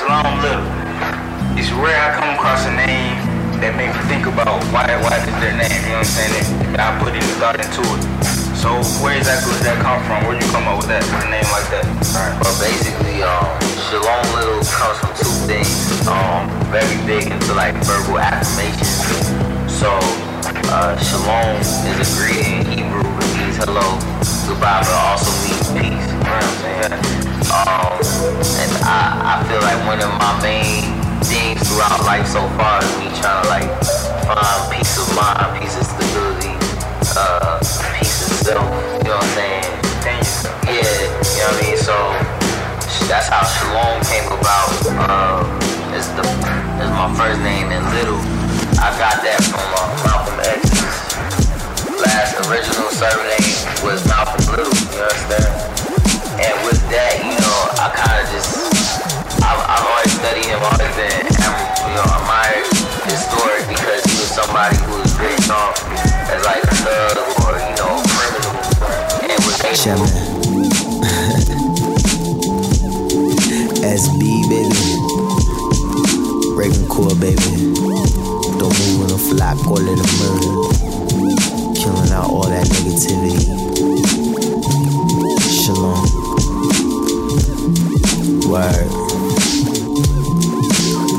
Shalom Little. It's rare I come across a name that make me think about why why is their name, you know what I'm saying? I put any thought into it. So where exactly does that come from? Where you come up with that a name like that? Alright, well basically, um, Shalom Little comes from two things. Um, very big into like verbal affirmations. So uh, Shalom is a greeting in Hebrew. It means hello, goodbye, but also means peace. You know what I'm saying? Um, and I, I feel like one of my main things throughout life so far is me trying to like find peace of mind, peace of stability, uh, peace of self. You know what I'm saying? Yeah, you know what I mean. So that's how Shalom came about. Um, it's the it's my first name and Little. I got that from uh, Malcolm X's last original surname was Malcolm Little. You understand? And with that, you know, I kind of just I've, I've always studied him, always been you know admired his story because he was somebody who was written off as like a thug or you know criminal and. SB baby, Ravencore baby. Don't move on the fly, call it a murder. Killing out all that negativity. Shalom.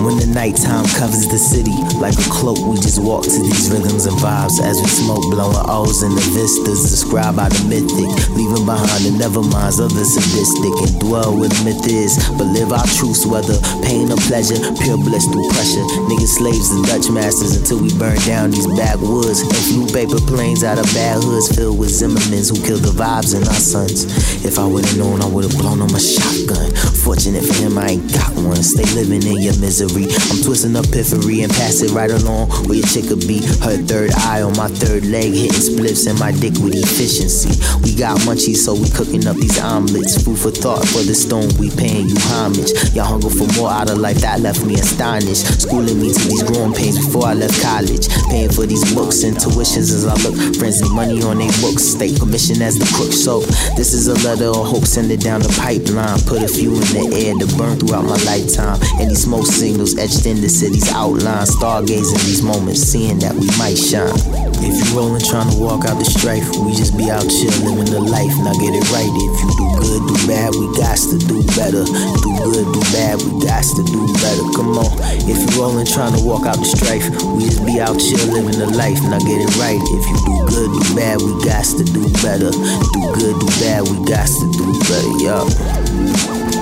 When the nighttime covers the city like a cloak, we just walk to these rhythms and vibes as we smoke, blowing O's in the vistas described by the mythic, leaving behind the never minds of the sadistic and dwell the myth is, but live our truths, whether pain or pleasure, pure bliss through pressure. Niggas slaves and Dutch masters until we burn down these backwoods and flew paper planes out of bad hoods filled with Zimmermans who killed the vibes in our sons. If I would've known, I would've blown on my shotgun. Fortunate for him, I ain't got one. Stay living in your misery. I'm twisting up piffery and pass it right along where your chick could be. Her third eye on my third leg, hitting spliffs and my dick with efficiency. We got munchies, so we cooking up these omelets. Food for thought for the stone, we paying you homage. Y'all hunger for more out of life, that left me astonished. Schooling me to these growing pains before I left college. Paying for these books and tuitions as I look. Friends and money on their books, state permission as the crook. So this is a letter of hope, send it down the pipeline. Put a few in the air to burn throughout my lifetime. And these smoke signals etched in the city's outline. Stargazing these moments, seeing that we might shine. If you rollin' trying to walk out the strife, we just be out chill, living the life. Now get it right. If you do good, do bad, we got to do better. Do good, do bad, we got to do better. Come on. If you rollin' trying to walk out the strife, we just be out chill, living the life. Now get it right. If you do good, do bad, we got to do better. Do good, do bad, we got to do better. Yup.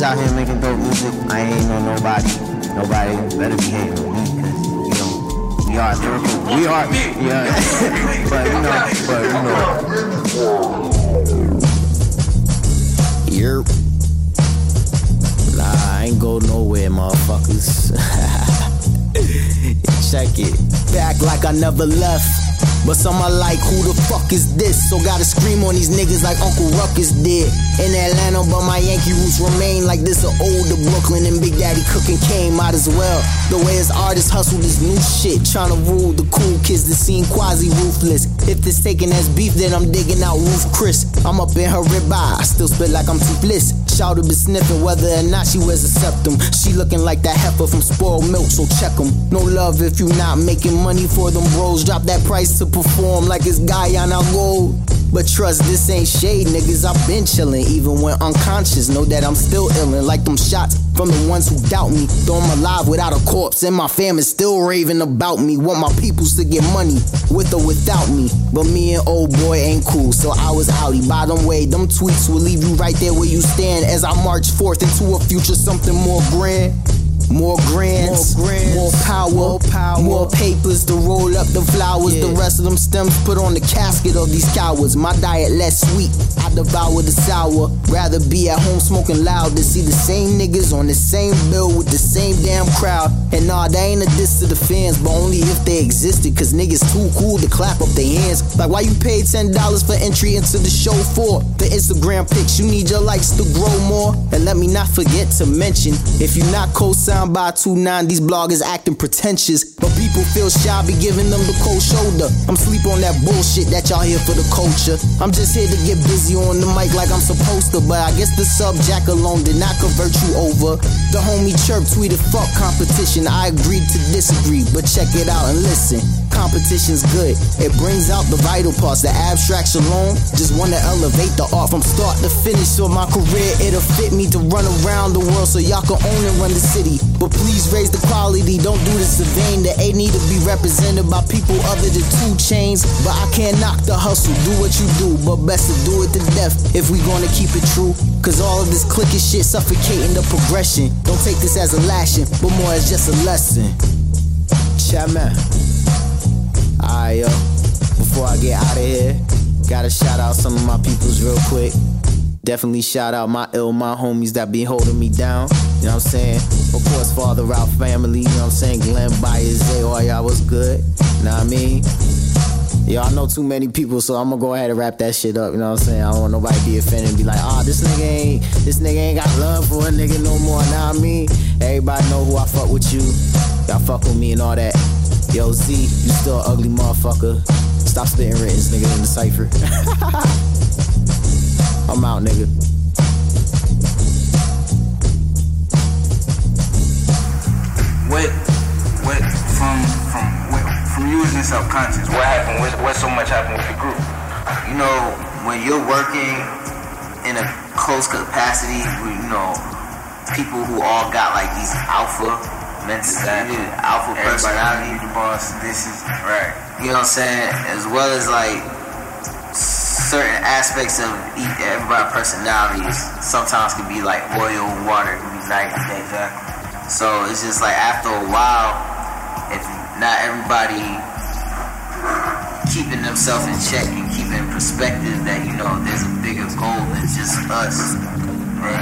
Just out here making dope music. I ain't on nobody. Nobody better be hating on me because we don't. We are lyrical. We are. Yeah. but you know. But you know. Yerp. Nah, I ain't go nowhere, motherfuckers. Check it. Back like I never left. But some are like, who the fuck is this? So gotta scream on these niggas like Uncle Ruckus did. In Atlanta, but my Yankee roots remain like this are older Brooklyn and Big Daddy cooking came out as well. The way his artists hustle this new shit, trying to rule the cool kids that seem quasi ruthless. If this taken as beef, then I'm digging out Roof Chris. I'm up in her ribeye, I still spit like I'm toothless. Shouted been sniffing whether or not she wears a septum. She looking like that heifer from spoiled milk, so check 'em. No love if you not making money for them bros. Drop that price to perform like it's Guyana gold. But trust, this ain't shade, niggas. I've been chillin', even when unconscious. Know that I'm still illin', like them shots from the ones who doubt me. Though I'm alive without a corpse, and my fam is still raving about me. Want my peoples to get money, with or without me. But me and old boy ain't cool, so I was outie. Bottom way, them tweets will leave you right there where you stand as I march forth into a future something more grand. More grants, more, grants, more power, more, power, more papers to roll up the flowers. Yeah. The rest of them stems put on the casket of these cowards. My diet less sweet, I devour the sour. Rather be at home smoking loud than see the same niggas on the same bill with the same damn crowd. And nah, that ain't a diss to the fans, but only if they existed. Cause niggas too cool to clap up their hands. Like why you paid $10 for entry into the show for? The Instagram pics, you need your likes to grow more. And let me not forget to mention, if you're not co-sign by 2-9, these bloggers acting pretentious. But people feel shy, be giving them the cold shoulder. I'm sleep on that bullshit that y'all here for the culture. I'm just here to get busy on the mic like I'm supposed to. But I guess the subject alone did not convert you over. The homie Chirp tweeted, fuck competition. I agreed to disagree, but check it out and listen. Competition's good. It brings out the vital parts. The abstracts alone just wanna elevate the art from start to finish. So my career, it'll fit me to run around the world so y'all can own and run the city. But please raise the quality. Don't do this in vain. The A need to be represented by people other than 2 Chainz. But I can't knock the hustle. Do what you do, but best to do it to death if we gonna keep it true. Cause all of this clicking shit suffocating the progression. Don't take this as a lashing, but more as just a lesson. Chat man. Alright, yo. Before I get out of here, gotta shout out some of my peoples real quick. Definitely shout out my ill, my homies that be holding me down. You know what I'm saying? Of course, Far Out family, you know what I'm saying? Glenn Byers, all y'all was good. You know what I mean? Y'all know too many people, so I'm gonna go ahead and wrap that shit up. You know what I'm saying? I don't want nobody to be offended and be like, ah, oh, this nigga ain't, this nigga ain't got love for a nigga no more. Now I mean, everybody know who I fuck with you. Y'all fuck with me and all that. Yo, Z, you still ugly motherfucker. Stop spitting written, nigga, in the cipher. I'm out, nigga. What, what, from, from, what, from using subconscious, what happened, what, what so much happened with the group? You know, when you're working in a close capacity, you know, people who all got like these alpha mentality, alpha personality. The boss. This is right. You know what I'm saying? As well as like certain aspects of everybody's personalities sometimes can be like oil and water can be day. Exactly. So it's just like after a while, if not everybody keeping themselves in check and keeping perspective that you know there's a bigger goal than just us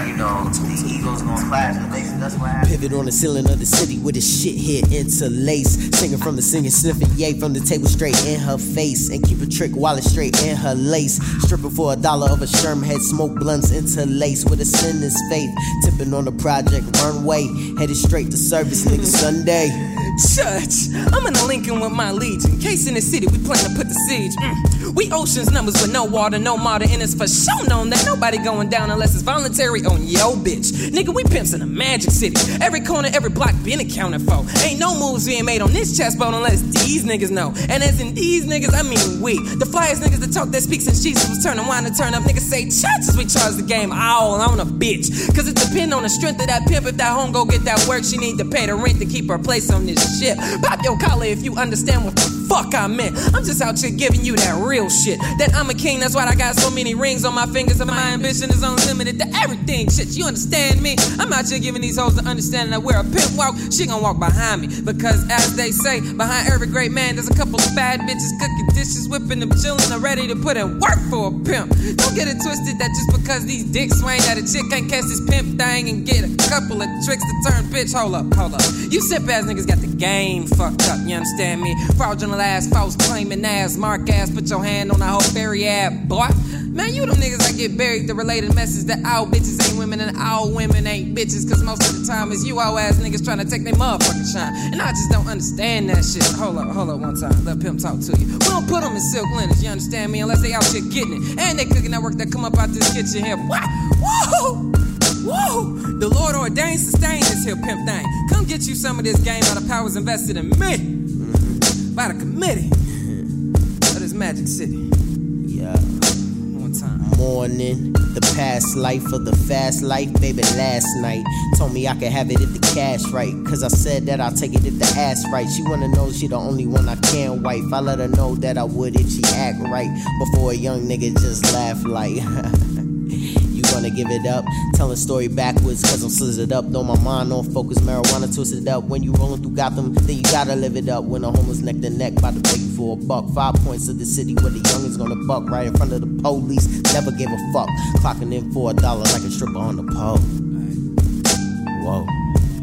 you know the egos gonna clash. That's what happens. Pivot on the ceiling of the city with a shit hit interlace. Singing from the singing, sniffing yay from the table straight in her face. And keep a trick wallet straight in her lace. Stripping for a dollar of a Sherm head, smoke blunts interlace with a sinner's faith. Tipping on the project runway, headed straight to service, nigga Sunday. Church, I'm in a Lincoln with my legion. Case in the city, we plan to put the siege. Mm. We oceans numbers with no water, no martyr, and it's for sure known that nobody going down unless it's voluntary on yo bitch. Nigga, we pimps in a magic city. Every corner, every block been accounted for. Ain't no moves being made on this chessboard unless these niggas know. And as in these niggas, I mean we. The flyers niggas that talk that speaks since Jesus was turning wine to turn up. Niggas say churches, we charge the game all on a bitch. Cause it depend on the strength of that pimp. If that home go get that work, she need to pay the rent to keep her place on this ship. Pop your collar if you understand what the fuck I meant. I'm just out here giving you that real shit. That I'm a king, that's why I got so many rings on my fingers, and my ambition is unlimited to everything. Shit, you understand me? I'm out here giving these hoes the understanding that where a pimp walk, she gon' walk behind me. Because as they say, behind every great man, there's a couple of bad bitches cooking dishes, whipping them, chilling, and ready to put in work for a pimp. Don't get it twisted that just because these dicks swing that a chick can't catch this pimp thing and get a couple of tricks to turn bitch. Hold up, hold up. You simp ass niggas got the game fucked up, you understand me? Fraudulent ass, false claiming ass, mark ass, put your hand on that whole fairy app, boy. Man, you them niggas that get buried the related message that all bitches ain't women and all women ain't bitches. Cause most of the time it's you all ass niggas trying to take their motherfucking shine. And I just don't understand that shit. Hold up, hold up one time. Let Pimp talk to you. We don't put them in silk linens, you understand me? Unless they out here getting it. And they cooking that work that come up out this kitchen here. What? Woo! Woo! The Lord ordained sustain this here pimp thing. Come get you some of this game by the powers invested in me by the committee of this Magic City. Yeah. One time. Morning, the past life of the fast life, baby. Last night told me I could have it if the cash right. Cause I said that I'll take it if the ass right. She wanna know she the only one I can wife. I let her know that I would if she act right. Before a young nigga just laugh like. gonna to give it up. Telling story backwards, cause I'm slizzed up. Though my mind on focus, marijuana twisted up. When you rolling through Gotham, then you gotta live it up. When a homeless neck to neck, by to beg you for a buck. Five points of the city where the youngins gonna buck right in front of the police. Never gave a fuck. Clocking in for a dollar like a stripper on the pole. Whoa.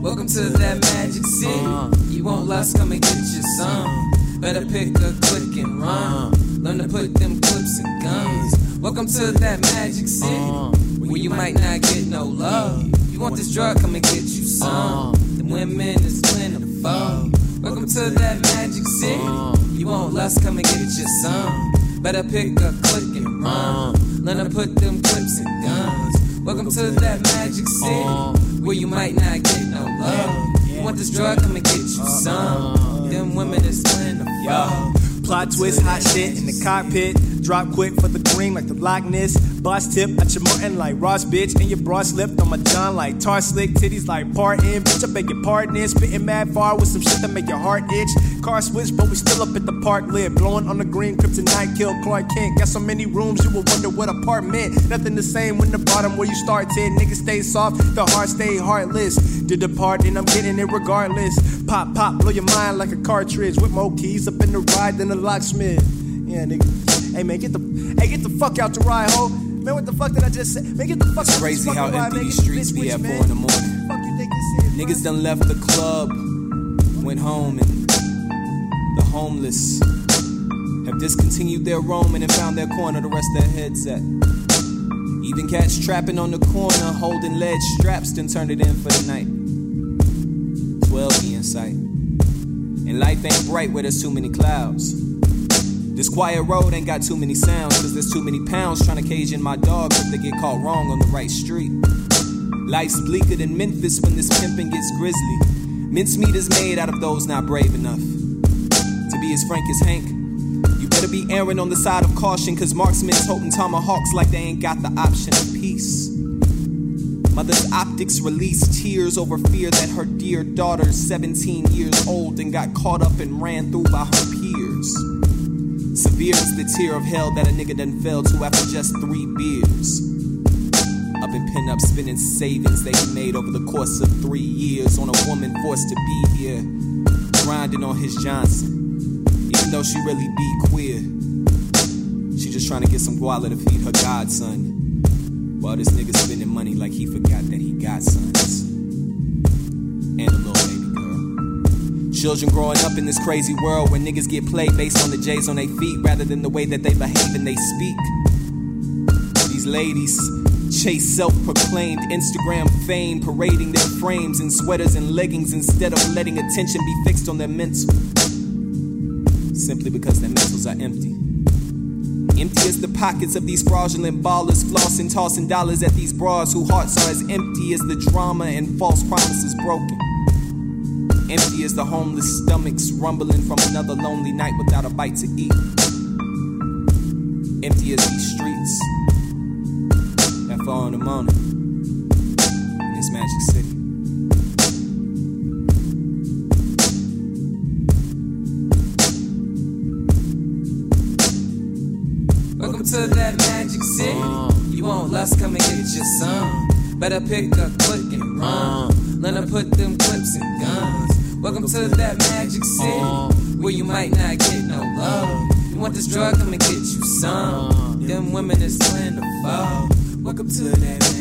Welcome to that magic city. Uh, you want lust, come and get your some. Better pick a click and run. Learn to put them clips and guns. Welcome to that magic city. Where you might not get no love. You want this drug, come and get you some. The women is plentiful. Welcome to that magic city. You want lust, come and get you some. Better pick a click and run. Learn to put them clips and guns. Welcome to that magic city. Where you might not get no love. You want this drug, come and get you some. Them women is plentiful. Plot twist, hot shit in the cockpit. Drop quick for the green like the Loch Ness. Boss tip at your Martin like Ross, bitch. And your bra slipped on my John like tar slick. Titties like partin'. Bitch, I beg your pardon. Spitting mad far with some shit that make your heart itch. Car switch, but we still up at the park lit. Blowing on the green, kryptonite kill Clark Kent. Got so many rooms, you will wonder what apartment. Nothing the same when the bottom where you started. Niggas stay soft, the heart stay heartless. Did the part, and I'm getting it regardless. Pop, pop, blow your mind like a cartridge. With more keys up in the ride than a locksmith. Yeah, nigga. Hey man, get the hey get the fuck out the ride, ho. Man, what the fuck did I just say? Man, get the fuck it's crazy how ride, empty these streets be at four in the morning. Niggas done left the club, went home, and the homeless have discontinued their roaming and found their corner to rest their heads at. Even cats trapping on the corner, holding lead straps, then turned it in for the night. 12 in sight. And life ain't bright where there's too many clouds. This quiet road ain't got too many sounds, cause there's too many pounds trying to cage in my dogs if they get caught wrong on the right street. Life's bleaker than Memphis when this pimping gets grisly. Mincemeat is made out of those not brave enough. To be as frank as Hank, you better be erring on the side of caution, cause marksmen's holding tomahawks like they ain't got the option of peace. Mother's optics release tears over fear that her dear daughter's 17 years old and got caught up and ran through by her peers. Severe is the tear of hell that a nigga done fell to after just three beers. Up in pin up spinning savings he made over the course of three years on a woman forced to be here, grinding on his Johnson. Even though she really be queer, she just trying to get some guala to feed her godson. While this nigga spending money like he forgot that he got sons. And a little. Children growing up in this crazy world where niggas get played based on the J's on their feet rather than the way that they behave and they speak. These ladies chase self proclaimed Instagram fame, parading their frames in sweaters and leggings instead of letting attention be fixed on their mental. Simply because their mentals are empty. Empty as the pockets of these fraudulent ballers, flossing, tossing dollars at these bras whose hearts are as empty as the drama and false promises broken. Empty as the homeless stomachs rumbling from another lonely night without a bite to eat. Empty as these streets that fall in the morning in this magic city. Welcome to that magic city. Uh-huh. You want lust, come and get your some. Better pick a click and run. Uh-huh. Learn to put them clips and guns. Welcome to that magic city where you might not get no love. You want this drug, come and get you some. Them women is plentiful. Welcome to that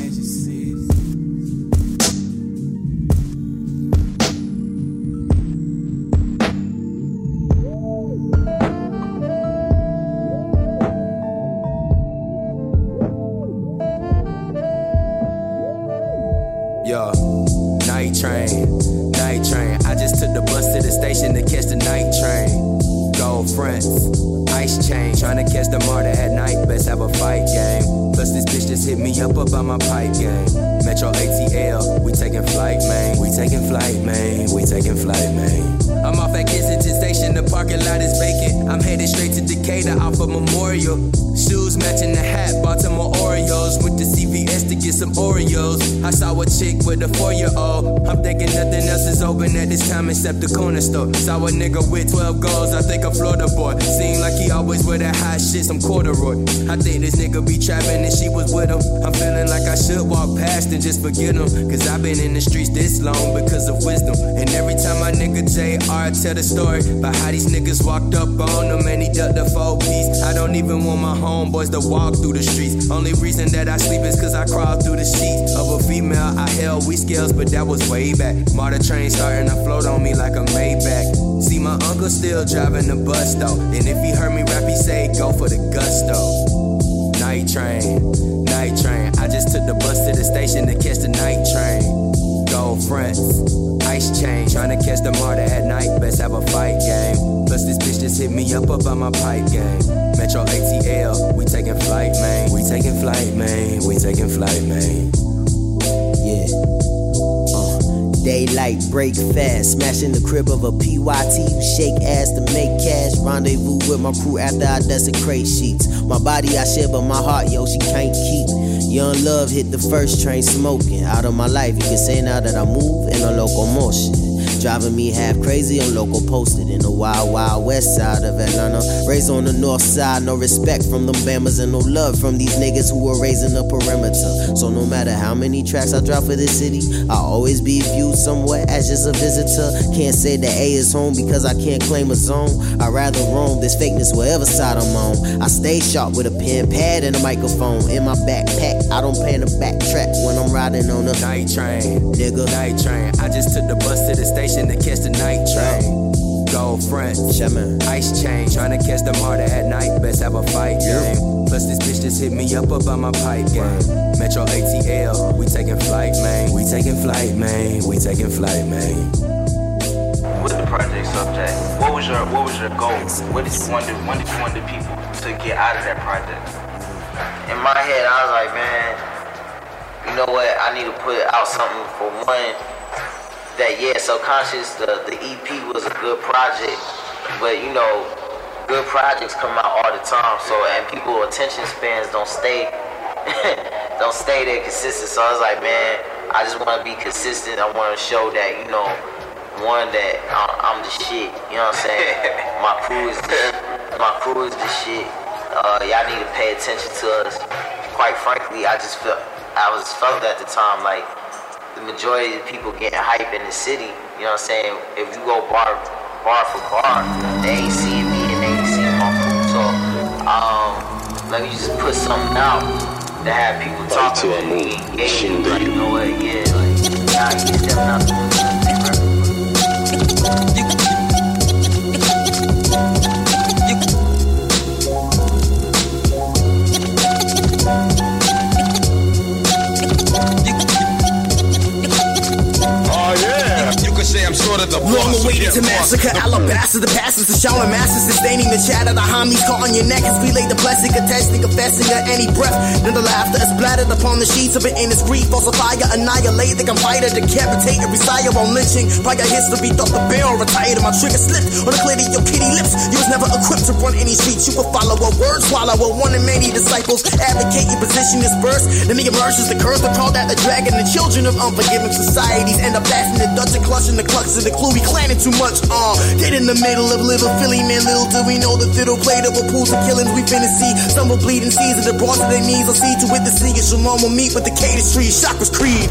Saw a nigga with 12 goals, I think a Florida boy. Seem like he always wear that high shit, some corduroy. I think this nigga be trapping and she was with him. I'm feeling like I should walk past and just forget him. Cause I've been in the streets this long because of wisdom. And every time my nigga JR tell the story about how these niggas walked up on him and he ducked the four piece. I don't even want my homeboys to walk through the streets. Only reason that I sleep is cause I crawl through the sheets of a female. I held we scales, but that was way back. Marta train starting to float on me like a Maybach. See my uncle still driving the bus though. And if he heard me rap, he say go for the gusto. Night train, night train. I just took the bus to the station to catch the night train. Gold fronts, ice chain. Trying to catch the Marta at night, best have a fight game. Plus this bitch just hit me up about my pipe game. Metro ATL, we taking flight, man. We taking flight, man. We taking flight, man. Daylight break fast, smashing the crib of a PYT. Shake ass to make cash. Rendezvous with my crew after I desecrate sheets. My body I share, but my heart, yo, she can't keep. Young love hit the first train smoking. Out of my life, you can say now that I move in a locomotion. Driving me half crazy on local posted in the wild, wild west side of Atlanta. Raised on the north side, no respect from them Bammers and no love from these niggas who are raising the perimeter. So no matter how many tracks I drop for this city, I'll always be viewed somewhat as just a visitor. Can't say that A is home because I can't claim a zone. I'd rather roam this fakeness wherever side I'm on. I stay sharp with a pen, pad, and a microphone in my backpack. I don't plan to backtrack when I'm riding on a night train, nigga. Night train. I just took the bus to the station to catch the night train. Gold front, ice chain. Trying to catch the Marta at night, best have a fight game. Plus, this bitch just hit me up about my pipe game. Metro ATL, we taking flight, man. We taking flight, man. We taking flight, man. With the project subject, what was your what was your goal? What did you want to when did you want the people to get out of that project? In my head, I was like, man, you know what? I need to put out something for one that yeah, subconscious the the EP was a good project, but you know, good projects come out all the time. So and people attention spans don't stay don't stay there consistent. So I was like, man, I just want to be consistent. I want to show that you know, one that I'm the shit. You know what I'm saying? my crew is the, my crew is the shit. Uh, y'all need to pay attention to us. Quite frankly, I just felt I was felt at the time like the majority of the people getting hype in the city, you know what I'm saying? If you go bar bar for bar, they ain't seeing me and they ain't seeing my food. So um, let me just put something out to have people talk to me. Yeah, like, you know what? Yeah, like, nah, you stepping up. Of the Long awaited to massacre Alabasta, the pastors, the showering masters, sustaining the chat of the homies caught on your neck as we lay the plastic, attesting, confessing at any breath. Then the laughter is splattered upon the sheets of it in its grief. Falsify, annihilate, they can fight it, decapitate, and recite on lynching. Prior history, thought the barrel retired, and my trigger slipped on the clear of your kitty lips. You was never equipped to run any streets. You could follow a word, swallow a one and many disciples. Advocate your position is burst. Then the emerges the curse, they call that the dragon. The children of unforgiving societies end up bashing the Dutch and clutching the clucks of the clue. We clanning too much, uh. Dead in the middle of little Philly, man. Little do we know the fiddle played over pools of killings we finna see. Some will bleed in seas of the brought to their knees. I'll see to it the sea. Shalom will meet with the cadence tree. Chakras creed.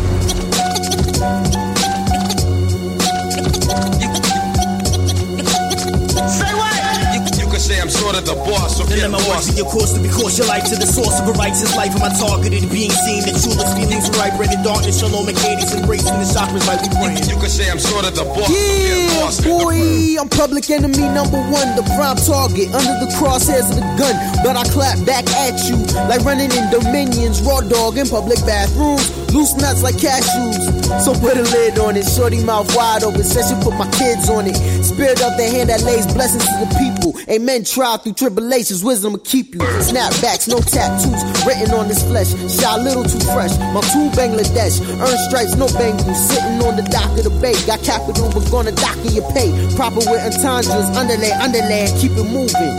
Say I'm sort of the boss. My words in your course to be course your life to the source of a righteous life. Am I targeted being seen? The feelings right, bread and darkness, shalom and the chakras like we praying. You, could say I'm sort of the boss. Yeah, boy, I'm public enemy number one, the prime target under the crosshairs of the gun. But I clap back at you like running in dominions, raw dog in public bathrooms, loose nuts like cashews. So put a lid on it, shorty mouth wide open, says she put my kids on it. Spirit of the hand that lays blessings to the people. Amen men trial through tribulations, wisdom will keep you. Snapbacks, no tattoos written on this flesh. Shy little too fresh. My two Bangladesh. Earn stripes, no bangles. Sitting on the dock of the bay. Got capital, but gonna dock in your pay. Proper with entendres. Underlay, underlay, keep it moving.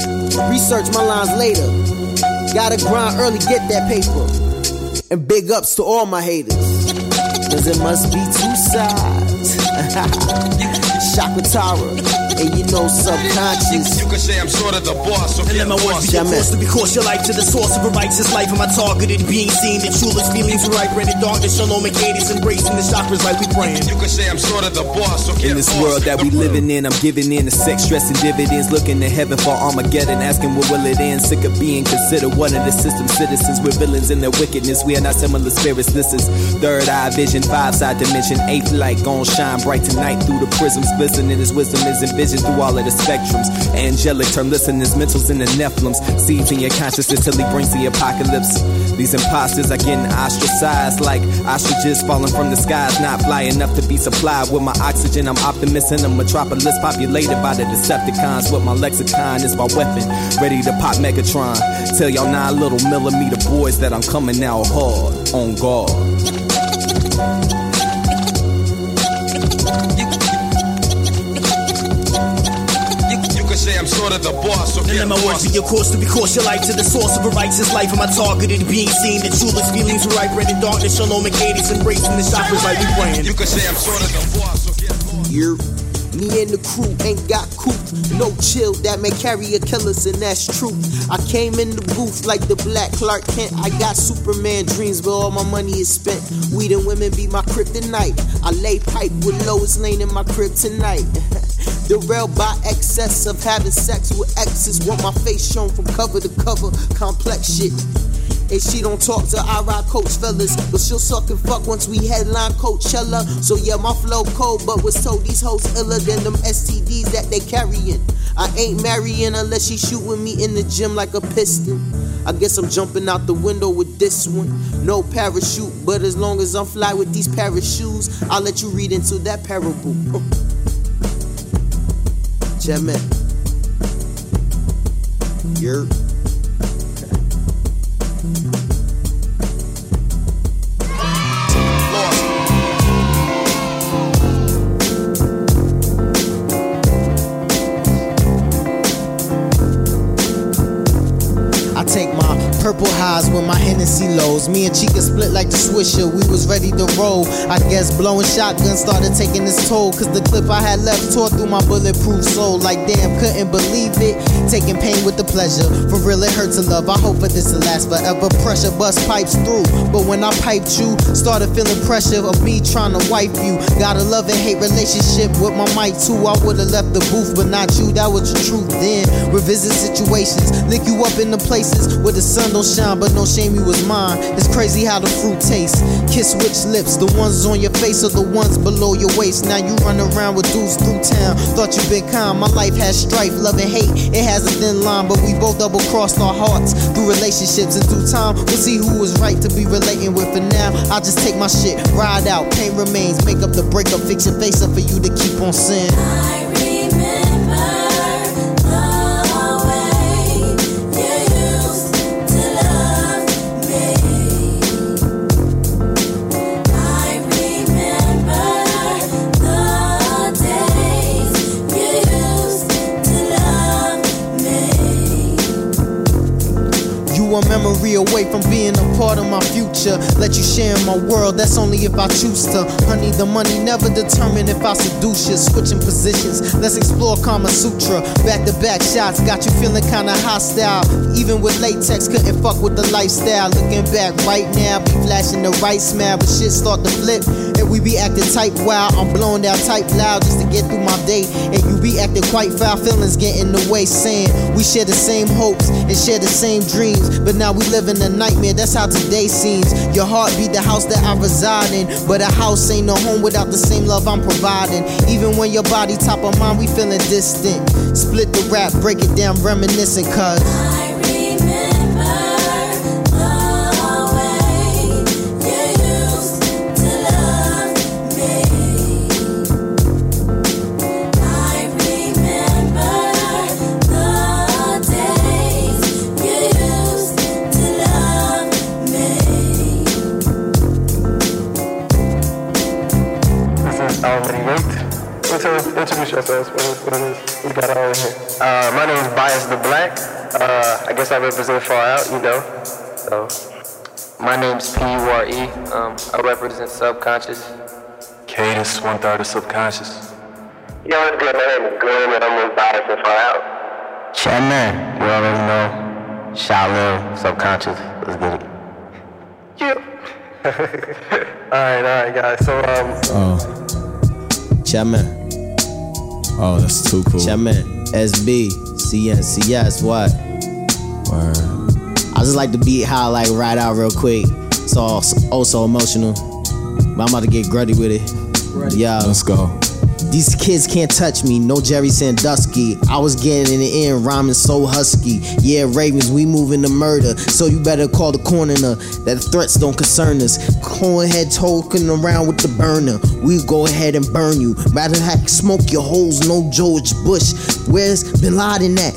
Research my lines later. Gotta grind early, get that paper. And big ups to all my haters. Cause it must be two sides Chakkra Tara. And you know subconscious. You, can say I'm sort of the boss. So and let my words be your course to recourse your life to the source of a righteous life. Am I targeted being seen? The truest feelings are right, rented darkness. Shalom and Hades embracing the chakras like we praying. You can say I'm sort of the boss. So in this world that we living in, I'm giving in the sex, stress, and dividends. Looking to heaven for Armageddon, asking what will it end. Sick of being considered one of the system citizens. We're villains in their wickedness. We are not similar spirits. This is third eye vision, five side dimension, eighth light, gon' shine bright tonight through the prisms. Listening, his wisdom is envisioned through all of the spectrums. Angelic term listeners, mentals in the Nephilims. Seeds in your consciousness till he brings the apocalypse. These imposters are getting ostracized like ostriches falling from the skies, not fly enough to be supplied with my oxygen. I'm optimist in a metropolis populated by the Decepticons. With my lexicon is my weapon, ready to pop Megatron. Tell y'all nine little millimeter boys that I'm coming out hard on guard. Of the boss. So and let my words be your course to be course your life to the source of a righteous life. Am I targeted being seen? The truest feelings are right, in darkness. Shalom and Hades embracing the chakras like we praying. You can say I'm sort of the boss. So get You're me and the crew ain't got coop. No chill that may carry a killers, and that's true. I came in the booth like the black Clark Kent. I got Superman dreams, but all my money is spent. Weed and women be my kryptonite. I lay pipe with Lois Lane in my crib tonight. Derailed by excess of having sex with exes. Want my face shown from cover to cover. Complex shit. And she don't talk to I ride coach fellas, but she'll suck and fuck once we headline Coachella. So yeah, my flow cold, but was told these hoes iller than them STDs that they carrying. I ain't marrying unless she shoot with me in the gym like a piston. I guess I'm jumping out the window with this one. No parachute, but as long as I'm fly with these parachutes, I'll let you read into that parable. Uh. You're. Purple highs with my Hennessy lows. Me and Chica split like the Swisher. We was ready to roll. I guess blowing shotgun started taking its toll. Cause the clip I had left tore through my bulletproof soul. Like damn, couldn't believe it. Taking pain with the pleasure. For real, it hurts to love. I hope for this to last forever. Pressure bust pipes through. But when I piped you, started feeling pressure of me trying to wipe you. Got a love and hate relationship with my mic too. I would've left the booth, but not you. That was the truth then. Revisit situations. Lick you up in the places where the sun don't shine, but no shame you was mine. It's crazy how the fruit tastes. Kiss which lips, the ones on your face or the ones below your waist. Now you run around with dudes through town. Thought you been kind. My life has strife, love and hate. It has a thin line, but we both double crossed our hearts through relationships and through time. We'll see who was right to be relating with. For now, I'll just take my shit, ride out. Pain remains, make up the breakup, fix your face up for you to keep on saying. Away from being a part of my future. Let you share in my world, that's only if I choose to. Honey, the money never determine if I seduce you. Switching positions, let's explore Kama Sutra. Back to back shots got you feeling kinda hostile. Even with latex, couldn't fuck with the lifestyle. Looking back right now, be flashing the right smile, but shit start to flip. We be acting type wild. I'm blowing down type loud just to get through my day. And you be acting quite foul, feelings get in the way. Saying we share the same hopes and share the same dreams. But now we live in a nightmare, that's how today seems. Your heart be the house that I reside in. But a house ain't no home without the same love I'm providing. Even when your body top of mind, we feeling distant. Split the rap, break it down, reminiscing, cuz. Introduce yourselves. What, is, what it is? We got it all in here. Uh, my name is Bias the Black. Uh, I guess I represent Far Out, you know. So, my name's P-U-R-E. Um, I represent Subconscious. Cadence, one third of subconscious. Yo, what's good? My name is Glenn, and I'm with Bias and Far Out. Chat man, you already know. Shot Lil, subconscious. Let's get it. Alright, alright, guys. So, um, Oh. Chairman. Oh, that's too cool. Chairman. SB. CN. CS. What? Word. I just like to beat how I like right out real quick. It's all also emotional. But I'm about to get gruddy with it. Yeah. Let's go. These kids can't touch me, no Jerry Sandusky. I was getting in the end, rhyming so husky. Yeah, Ravens, we moving to murder. So you better call the coroner. That threats don't concern us. Go ahead, talking around with the burner. We go ahead and burn you. Rather heck, smoke your holes, no George Bush. Where's Bin Laden at?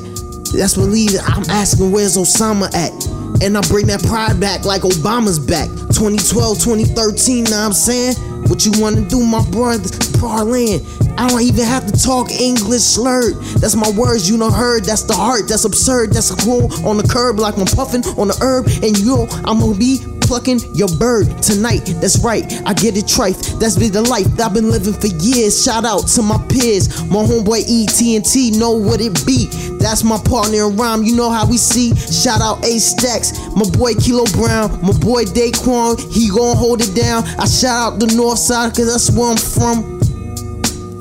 That's believe it. I'm asking where's Osama at? And I bring that pride back like Obama's back. 2012, 2013, know I'm saying? What you wanna do, my brother? Parlaying. I don't even have to talk English slurred. That's my words you know heard. That's the heart. That's absurd. That's a cool on the curb like I'm puffing on the herb. And yo, I'm gonna be plucking your bird tonight. That's right, I get it trife. That's been the life I've been living for years. Shout out to my peers, my homeboy ET&T know what it be. That's my partner in rhyme. You know how we see. Shout out A Stacks, my boy Kilo Brown, my boy Daquan. He gon' hold it down. I shout out the North Side cause that's where I'm from.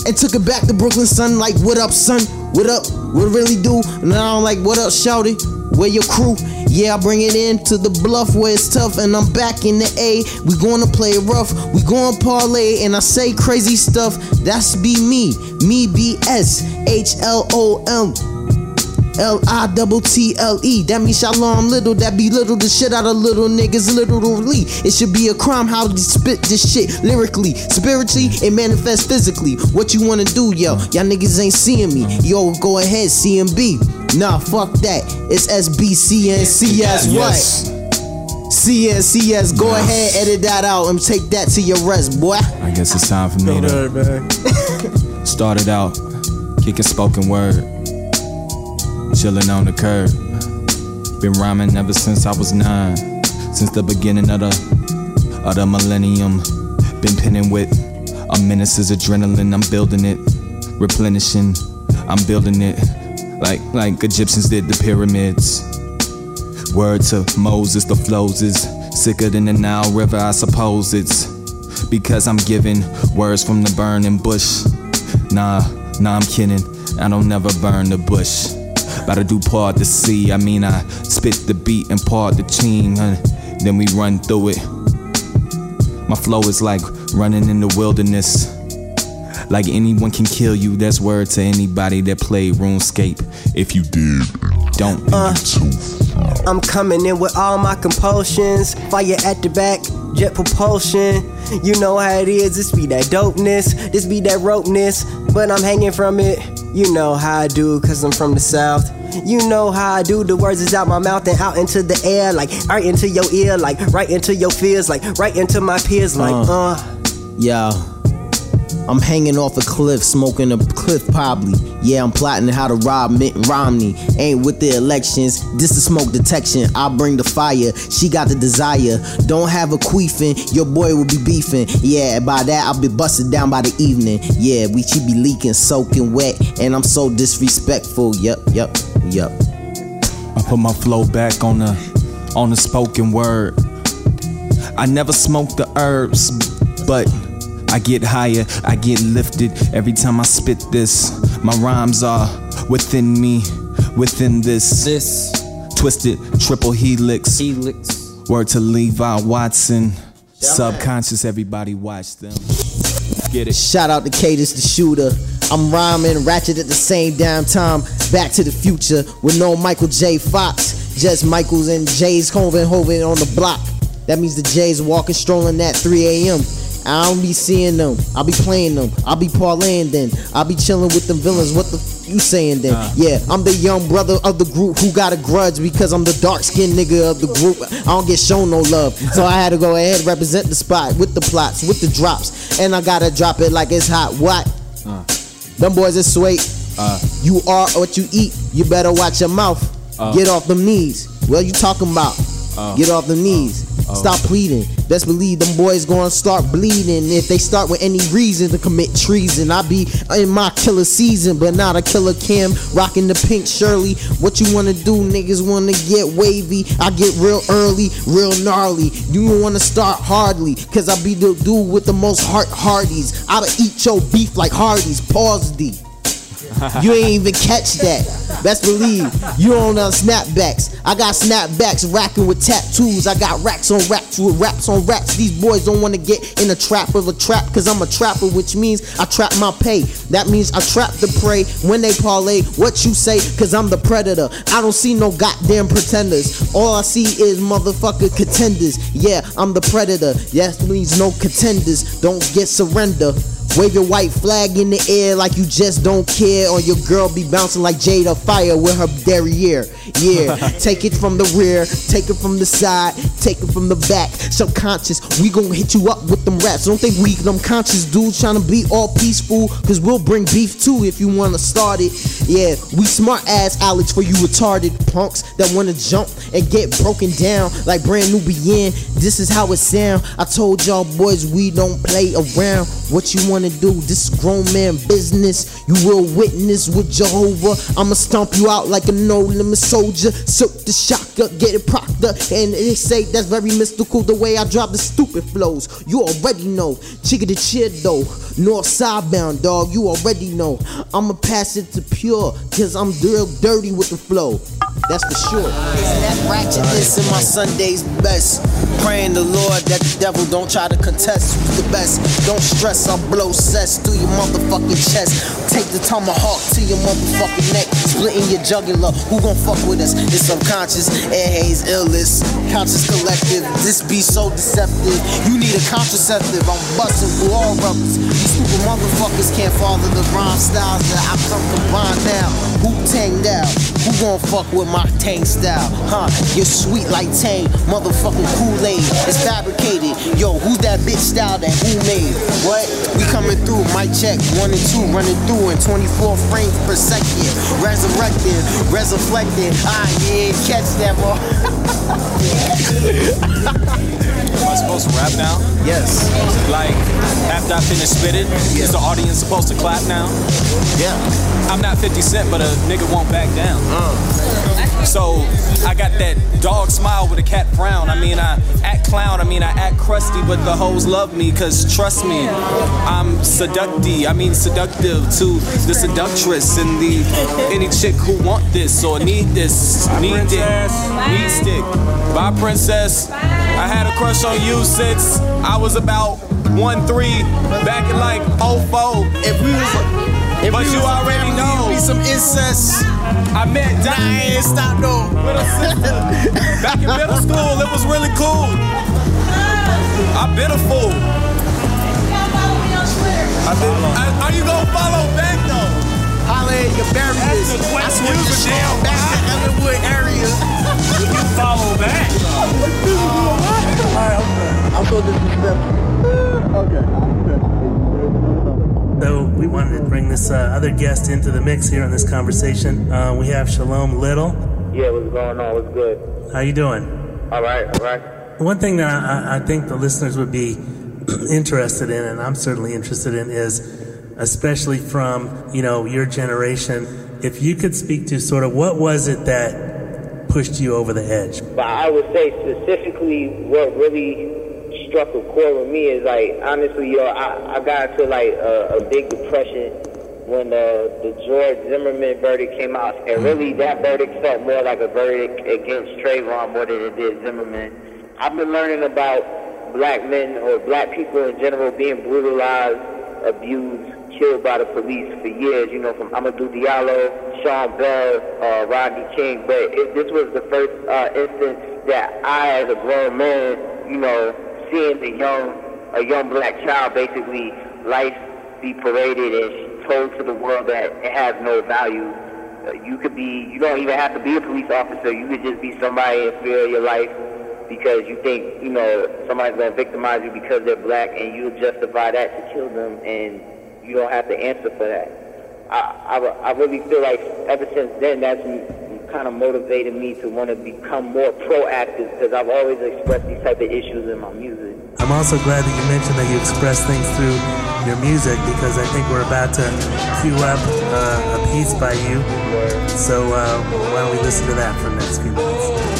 And took it back to Brooklyn, son. Like, what up, son? What up? What really do? Now I'm like, what up, shouty? Where your crew? Yeah, I bring it in to the bluff where it's tough, and I'm back in the A. We gonna play it rough, we gonna parlay, and I say crazy stuff. That's be me, me B S H L O M. L I double T L E. That means shalom little. That be little the shit out of little niggas literally. It should be a crime how to spit this shit lyrically, spiritually, and manifest physically. What you wanna do, yo? Y'all niggas ain't seeing me. Yo, go ahead, CMB. Nah, fuck that. It's SBCNCS. What? Yes. CNCS. Go ahead, edit that out and take that to your rest, boy. I guess it's time for me to started out kicking spoken word, chilling on the curb. Been rhyming ever since I was nine, since the beginning of the of the millennium. Been pinning with a menace's adrenaline. I'm building it, replenishing. I'm building it like like Egyptians did the pyramids. Word to Moses, the flows is sicker than the Nile River. I suppose it's because I'm giving words from the burning bush. Nah, nah, I'm kidding. I don't never burn the bush. About to do part the sea. I mean, I spit the beat and part the tune. huh? Then we run through it. My flow is like running in the wilderness. Like anyone can kill you. That's word to anybody that played RuneScape. If you did, don't. Uh, I'm coming in with all my compulsions. Fire at the back, jet propulsion. You know how it is. This be that dopeness, this be that ropeness. But I'm hanging from it. You know how I do, cause I'm from the south. You know how I do, the words is out my mouth and out into the air, like right into your ear, like right into your fears, like right into my peers, like uh. Yo, I'm hanging off a cliff, smoking a cliff probably. Yeah, I'm plotting how to rob Mitt Romney. Ain't with the elections, this is smoke detection. I bring the fire, she got the desire. Don't have a queefing, your boy will be beefing. Yeah, by that I'll be busted down by the evening. Yeah, we should be leaking, soaking wet, and I'm so disrespectful. Yup, yup, yup. I put my flow back on the on the spoken word. I never smoke the herbs, but I get higher, I get lifted every time I spit this. My rhymes are within me, within this. This twisted triple helix. Helix. Word to Levi Watson. Subconscious, everybody watch them. Get it. Shout out to Cadence the shooter. I'm rhyming ratchet at the same damn time. Back to the future with no Michael J. Fox. Just Michaels and J's Hoven Hoven on the block. That means the J's walking strolling at 3 a.m. I don't be seeing them. I'll be playing them. I'll be parlaying then. I'll be chilling with them villains. What the f- you saying then? Yeah, I'm the young brother of the group who got a grudge because I'm the dark skinned nigga of the group. I don't get shown no love. So I had to go ahead and represent the spot with the plots, with the drops. And I gotta drop it like it's hot. What? Them boys is sweet. you are what you eat. You better watch your mouth. Uh. Get off them knees. What you talking about? Oh. Get off the knees. Oh. oh. Stop pleading. Best believe them boys gonna start bleeding if they start with any reason to commit treason. I be in my killer season, but not a Killa Cam. Rocking the pink Shirley. What you wanna do? Niggas wanna get wavy. I get real early, real gnarly. You wanna start hardly, cause I be the dude with the most heart hardies. I'll eat your beef like Hardee's. Pause D. You ain't even catch that. Best believe you on uh, snapbacks. I got snapbacks racking with tattoos. I got racks on racks with raps on raps. These boys don't wanna get in a trap of a trap, cause I'm a trapper, which means I trap my pay. That means I trap the prey when they parlay. What you say, cause I'm the predator. I don't see no goddamn pretenders. All I see is motherfucker contenders. Yeah, I'm the predator. Yes, means no contenders. Don't get surrender. Wave your white flag in the air like you just don't care, or your girl be bouncing like Jada Fire with her derriere. Yeah, take it from the rear, take it from the side, take it from the back. Subconscious, we gon' hit you up with them raps. Don't think we them conscious dudes trying to be all peaceful, cause we'll bring beef too if you wanna start it. Yeah, we smart ass Alex for you retarded punks that wanna jump and get broken down like brand new begin. This is how it sound. I told y'all boys we don't play around. What you wanna do? This grown man business. You will witness with Jehovah. I'ma stomp you out like a no limit soldier. Soak the shocker, get it propped up. And they say that's very mystical the way I drop the stupid flows. You already know. Chicka the cheer though. North side bound, dog. You already know. I'ma pass it to pure, cause I'm real dirty with the flow. That's for sure. That ratchetness in my Sunday's best. Praying the Lord that the devil don't try to contest who's the best. Don't stress, I'll blow cess through your motherfucking chest. Take the tomahawk to your motherfucking neck, splitting your jugular. Who gon' fuck with us? It's subconscious, air illness, conscious collective. This be so deceptive. You need a contraceptive. I'm busting through all rubbers. These stupid motherfuckers can't follow the rhyme styles that I come combine now. Who tang down? Who gon' fuck with my tang style? Huh? You're sweet like tang, motherfucking Kool-Aid. It's fabricated. Yo, who's that bitch style that who made? What? We coming through, mic check, one and two, running through in 24 frames per second. Resurrecting, resurrecting. Ah, yeah, catch that, boy. Am I supposed to rap now? Yes. Like, after I finish spitting, is the audience supposed to clap now? Yeah. I'm not 50 Cent, but a nigga won't back down. Uh. So, I got that dog smile with a cat frown. I mean, I act clown, I mean, I act crusty, but the hoes love me, cause trust me, I'm seductive, I mean, seductive to the seductress and the any chick who want this or need this, need it, need stick. Bye, princess. I had a crush on you since I was about 1 3 back in like 04. If we was. If but you already family, know. be some incest. I met Nah, I ain't stop though. with a sister. Back in middle school, it was really cool. I've been a fool. I've been, I- are you gonna follow back though? Holla at your barriers. That's the I question. switched back to Ellenwood area. You follow back. Alright, I'm so disrespectful. So we wanted to bring this uh, other guest into the mix here in this conversation. Uh, we have Shalom Little. Yeah, what's going on? What's good? How you doing? All right, all right. One thing that I, I think the listeners would be interested in, and I'm certainly interested in, is especially from you know your generation, if you could speak to sort of what was it that pushed you over the edge? But I would say specifically what really struck a chord with me is like honestly, yo, I, I got into like a, a big depression when uh, the George Zimmerman verdict came out, and really that verdict felt more like a verdict against Trayvon more than it did Zimmerman. I've been learning about black men or black people in general being brutalized, abused, killed by the police for years. You know, from Amadou Diallo, Sean Bell, uh, Rodney King. But it, this was the first uh, instance that I, as a grown man, you know, seeing a young a young black child basically life be paraded and told to the world that it has no value. Uh, you could be, you don't even have to be a police officer. You could just be somebody in fear your life because you think, you know, somebody's going to victimize you because they're black and you justify that to kill them and you don't have to answer for that. I, I, I really feel like ever since then, that's kind of motivated me to want to become more proactive because I've always expressed these type of issues in my music. I'm also glad that you mentioned that you express things through your music because I think we're about to cue up uh, a piece by you. So uh, why don't we listen to that for the next few minutes?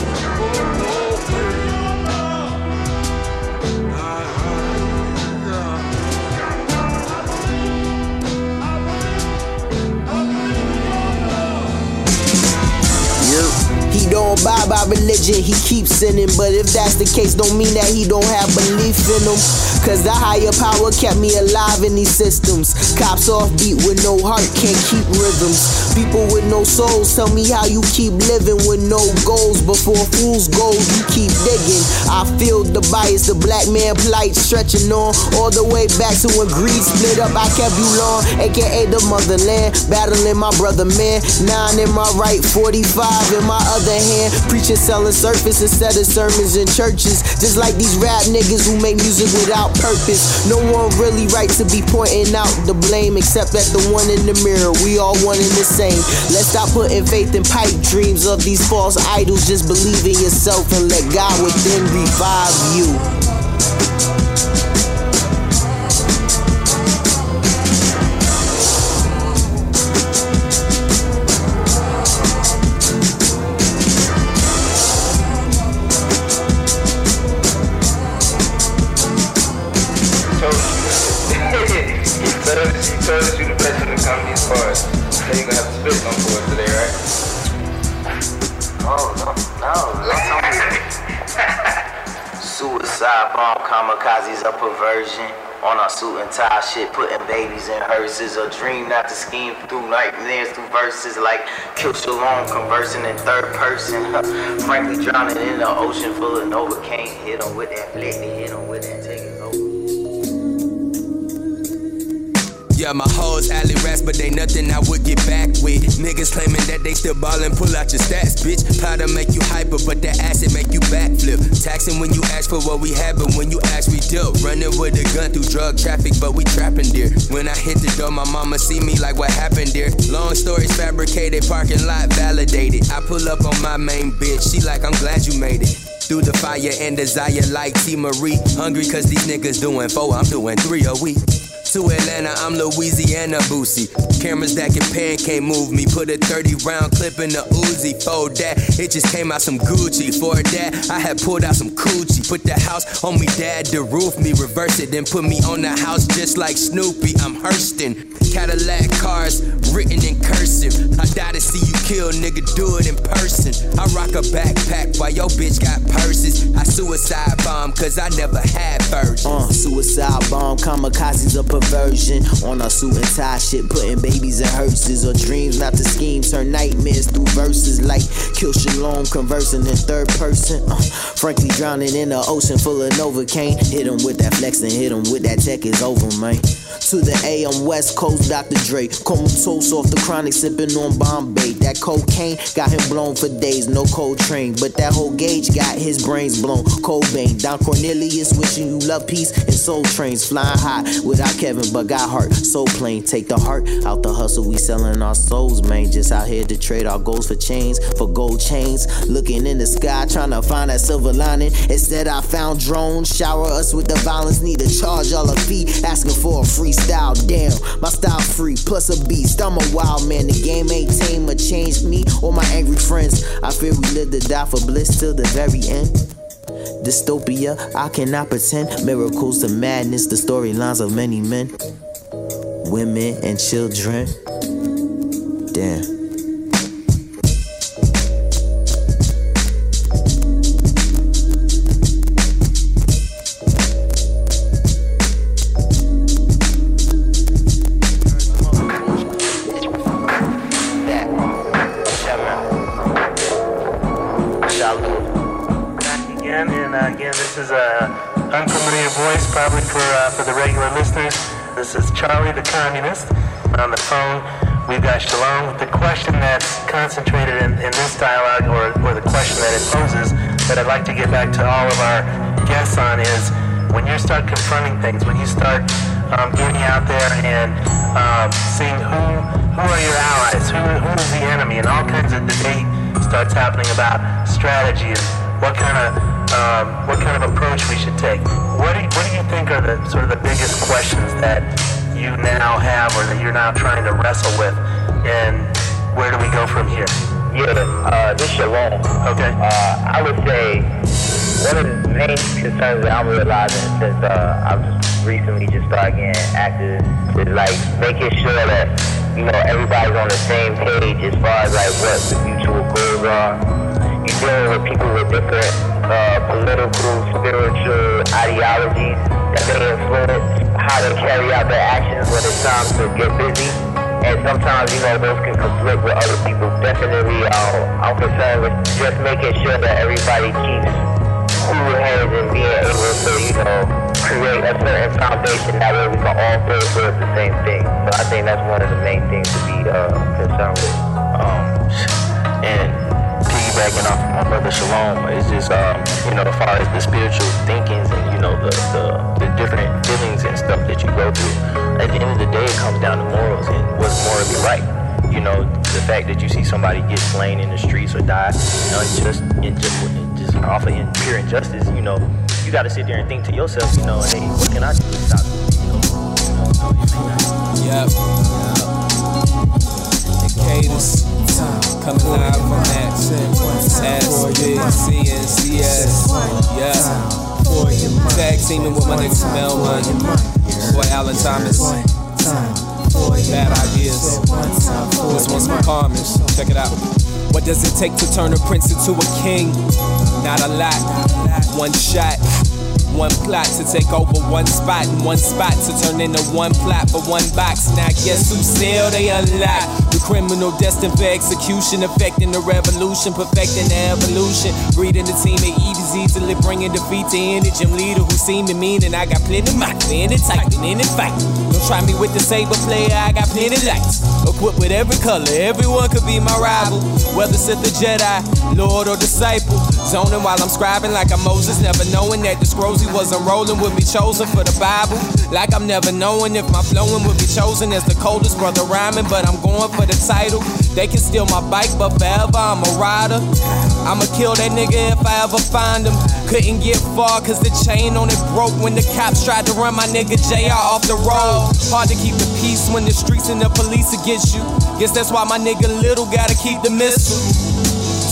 He don't buy by religion, he keeps sinning. But if that's the case, don't mean that he don't have belief in him. Cause the higher power kept me alive in these systems. Cops off beat with no heart, can't keep rhythms. People with no souls tell me how you keep living with no goals. Before fools gold, you keep digging. I feel the bias, the black man plight stretching on all the way back to when greed split up. I kept you long, aka the motherland. Battling my brother man. Nine in my right, 45 in my other other hand, preaching selling surface instead of sermons in churches. Just like these rap niggas who make music without purpose. No one really right to be pointing out the blame except at the one in the mirror. We all one and the same. Let's stop putting faith in pipe dreams of these false idols. Just believe in yourself and let God within revive you. Kamikazes a perversion. On our suit and tie shit, putting babies in hearses. A dream not to scheme through nightmares, through verses like Kill Shalom, conversing in third person. Frankly, drowning in an ocean full of Nova. Can't hit them with that flick, hit them with that Yeah, my hoes alley rats, but they nothing I would get back with. Niggas claiming that they still ballin', pull out your stats, bitch. Powder make you hyper, but that acid make you backflip. Taxing when you ask for what we have, but when you ask, we deal. Running with a gun through drug traffic, but we trapping deer. When I hit the door, my mama see me like what happened there. Long stories fabricated, parking lot validated. I pull up on my main bitch, she like, I'm glad you made it. Through the fire and desire like T. Marie. Hungry cause these niggas doing four, I'm doing three a week to Atlanta, I'm Louisiana Boosie. Cameras that can pan can't move me. Put a 30 round clip in the Uzi. For that, it just came out some Gucci. For that, I had pulled out some Coochie. Put the house on me, dad, the roof me. Reverse it, then put me on the house just like Snoopy. I'm Hurston. Cadillac cars written in cursive. I die to see you kill, nigga, do it in person. I rock a backpack while your bitch got purses. I suicide bomb cause I never had virgins. Uh, suicide bomb, kamikazes up perversion. On our suit and tie shit, putting babies in hearses or dreams, not the schemes. Turn nightmares through verses like Kill Shalom, conversing in third person. Uh, frankly, drowning in an ocean full of Novocaine. Hit him with that flex and hit him with that tech is over, man. To the A, I'm West Coast Dr. Dre. Comatose off the chronic, sipping on Bombay. That cocaine got him blown for days, no cold train. But that whole gauge got his brains blown. Cobain, Don Cornelius, wishing you love, peace, and soul trains. Flying high without Kevin, but got heart so plain. Take the heart out the hustle, we selling our souls, man. Just out here to trade our goals for chains, for gold chains. Looking in the sky, trying to find that silver lining. Instead, I found drones, shower us with the violence. Need to charge all a fee, asking for a freestyle. Damn, my style free, plus a beast. I'm a wild man. The game ain't tame or changed me or my angry friends. I fear we live to die for bliss till the very end. Dystopia, I cannot pretend. Miracles to madness, the storylines of many men, women, and children. Damn. This is Charlie the Communist on the phone. We've got Shalom the question that's concentrated in, in this dialogue, or, or the question that it poses, that I'd like to get back to all of our guests on is when you start confronting things, when you start um, getting out there and um, seeing who who are your allies, who, who is the enemy, and all kinds of debate starts happening about strategy and what kind of um, what kind of approach we should take. What do you, what do you think are the sort of the biggest questions that you now have or that you're now trying to wrestle with, and where do we go from here? Yeah, uh, this Shalom. Okay. Uh, I would say one of the main concerns that I'm realizing since uh, I've just recently just started getting active is like making sure that you know everybody's on the same page as far as like what the mutual goals are. You're dealing with people with different uh, political, spiritual ideologies that they influence how they carry out their actions when it's time to get busy. And sometimes, you know, those can conflict with other people. Definitely, uh, I'm concerned with just making sure that everybody keeps cool heads and being able to, you know, create a certain foundation that way we can all build towards the same thing. So I think that's one of the main things to be uh, concerned with. Um, and piggybacking off my brother Shalom is just, um, you know, as far as the spiritual thinkings and, you know, the, the, the different feelings and stuff that you go through. At the end of the day, it comes down to morals and what's morally right. You know, the fact that you see somebody get slain in the streets or die, you know, just, just, just off of pure injustice, you know, you got to sit there and think to yourself, you know, hey, what can I do to stop this? You know, Yep. The Coming live from that SBCNCS. Yeah. Tag teaming with my nigga Smell Money. Boy Allen Thomas. Bad ideas. This one's from Carmen's. Check it out. What does it take to turn a prince into a king? Not a lot. One shot. One plot to take over one spot and one spot to turn into one plot for one box. Now guess who still they unlock? The criminal destined for execution, affecting the revolution, perfecting the evolution. Breeding the team at Easy's easily bringing defeat to any gym leader who seem to mean and I got plenty mic, in it typing, in it fight. Don't try me with the saber player, I got plenty lights. Equipped with every color, everyone could be my rival. Whether Sith or Jedi, Lord or disciple. Zoning while I'm scribing like I'm Moses, never knowing that the scrolls he was unrolling would be chosen for the Bible. Like I'm never knowing if my flowing would be chosen as the coldest brother rhyming, but I'm going for the title. They can steal my bike, but forever I'm a rider. I'ma kill that nigga if I ever find him. Couldn't get far cause the chain on it broke when the cops tried to run my nigga JR off the road. Hard to keep the peace when the streets and the police against you. Guess that's why my nigga Little gotta keep the missile.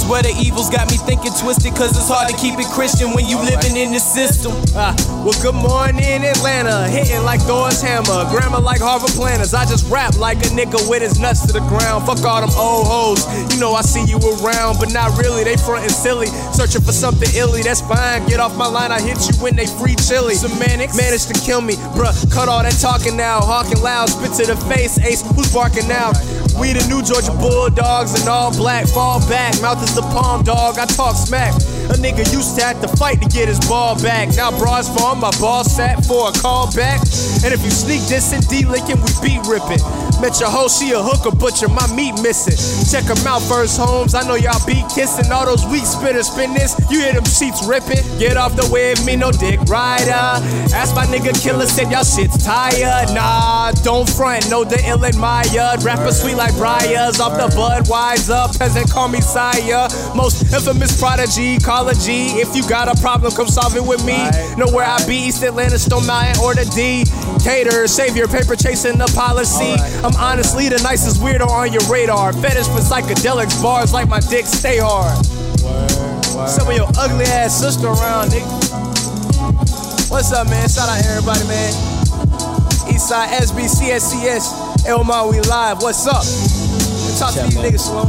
Swear the evils got me thinking twisted, cause it's hard to keep it Christian when you living in the system. Uh, Well, good morning, Atlanta. Hitting like Thor's hammer. Grammar like Harvard planners. I just rap like a nigga with his nuts to the ground. Fuck all them old hoes. You know I see you around, but not really. They frontin' silly. Searching for something illy. That's fine. Get off my line. I hit you when they free chili. Semantics managed to kill me. Bruh, cut all that talking now. Hawking loud. Spit to the face. Ace, who's barking now? We the new Georgia Bulldogs and all black. Fall back. Mouth is the palm dog. I talk smack. A nigga used to have to fight to get his ball back. Now bras my ball sat for a call back. And if you sneak this in D licking, we beat ripping. Met your hoe, she a hooker, butcher, my meat missing. Check them out, first homes. I know y'all be kissing all those weak spitters. Spin this, you hear them sheets ripping. Get off the way of me, no dick rider. Ask my nigga killer, said y'all shit's tired. Nah, don't front, no the ill admired. Rapper sweet like Briars, off the Budweiser. Peasant call me sire. Most infamous prodigy, call a G. If you got a problem, come solve it with me. Know where I be, East Atlanta, Stone Mountain, or the D. Cater, savior, paper chasing the policy. I'm honestly the nicest weirdo on your radar. Fetish for psychedelics, bars like my dick stay hard. Some of your ugly ass sister around, nigga. What's up, man? Shout out everybody, man. Eastside SB, CSCS, Elma, we live. What's up? Talk to these man. niggas slow.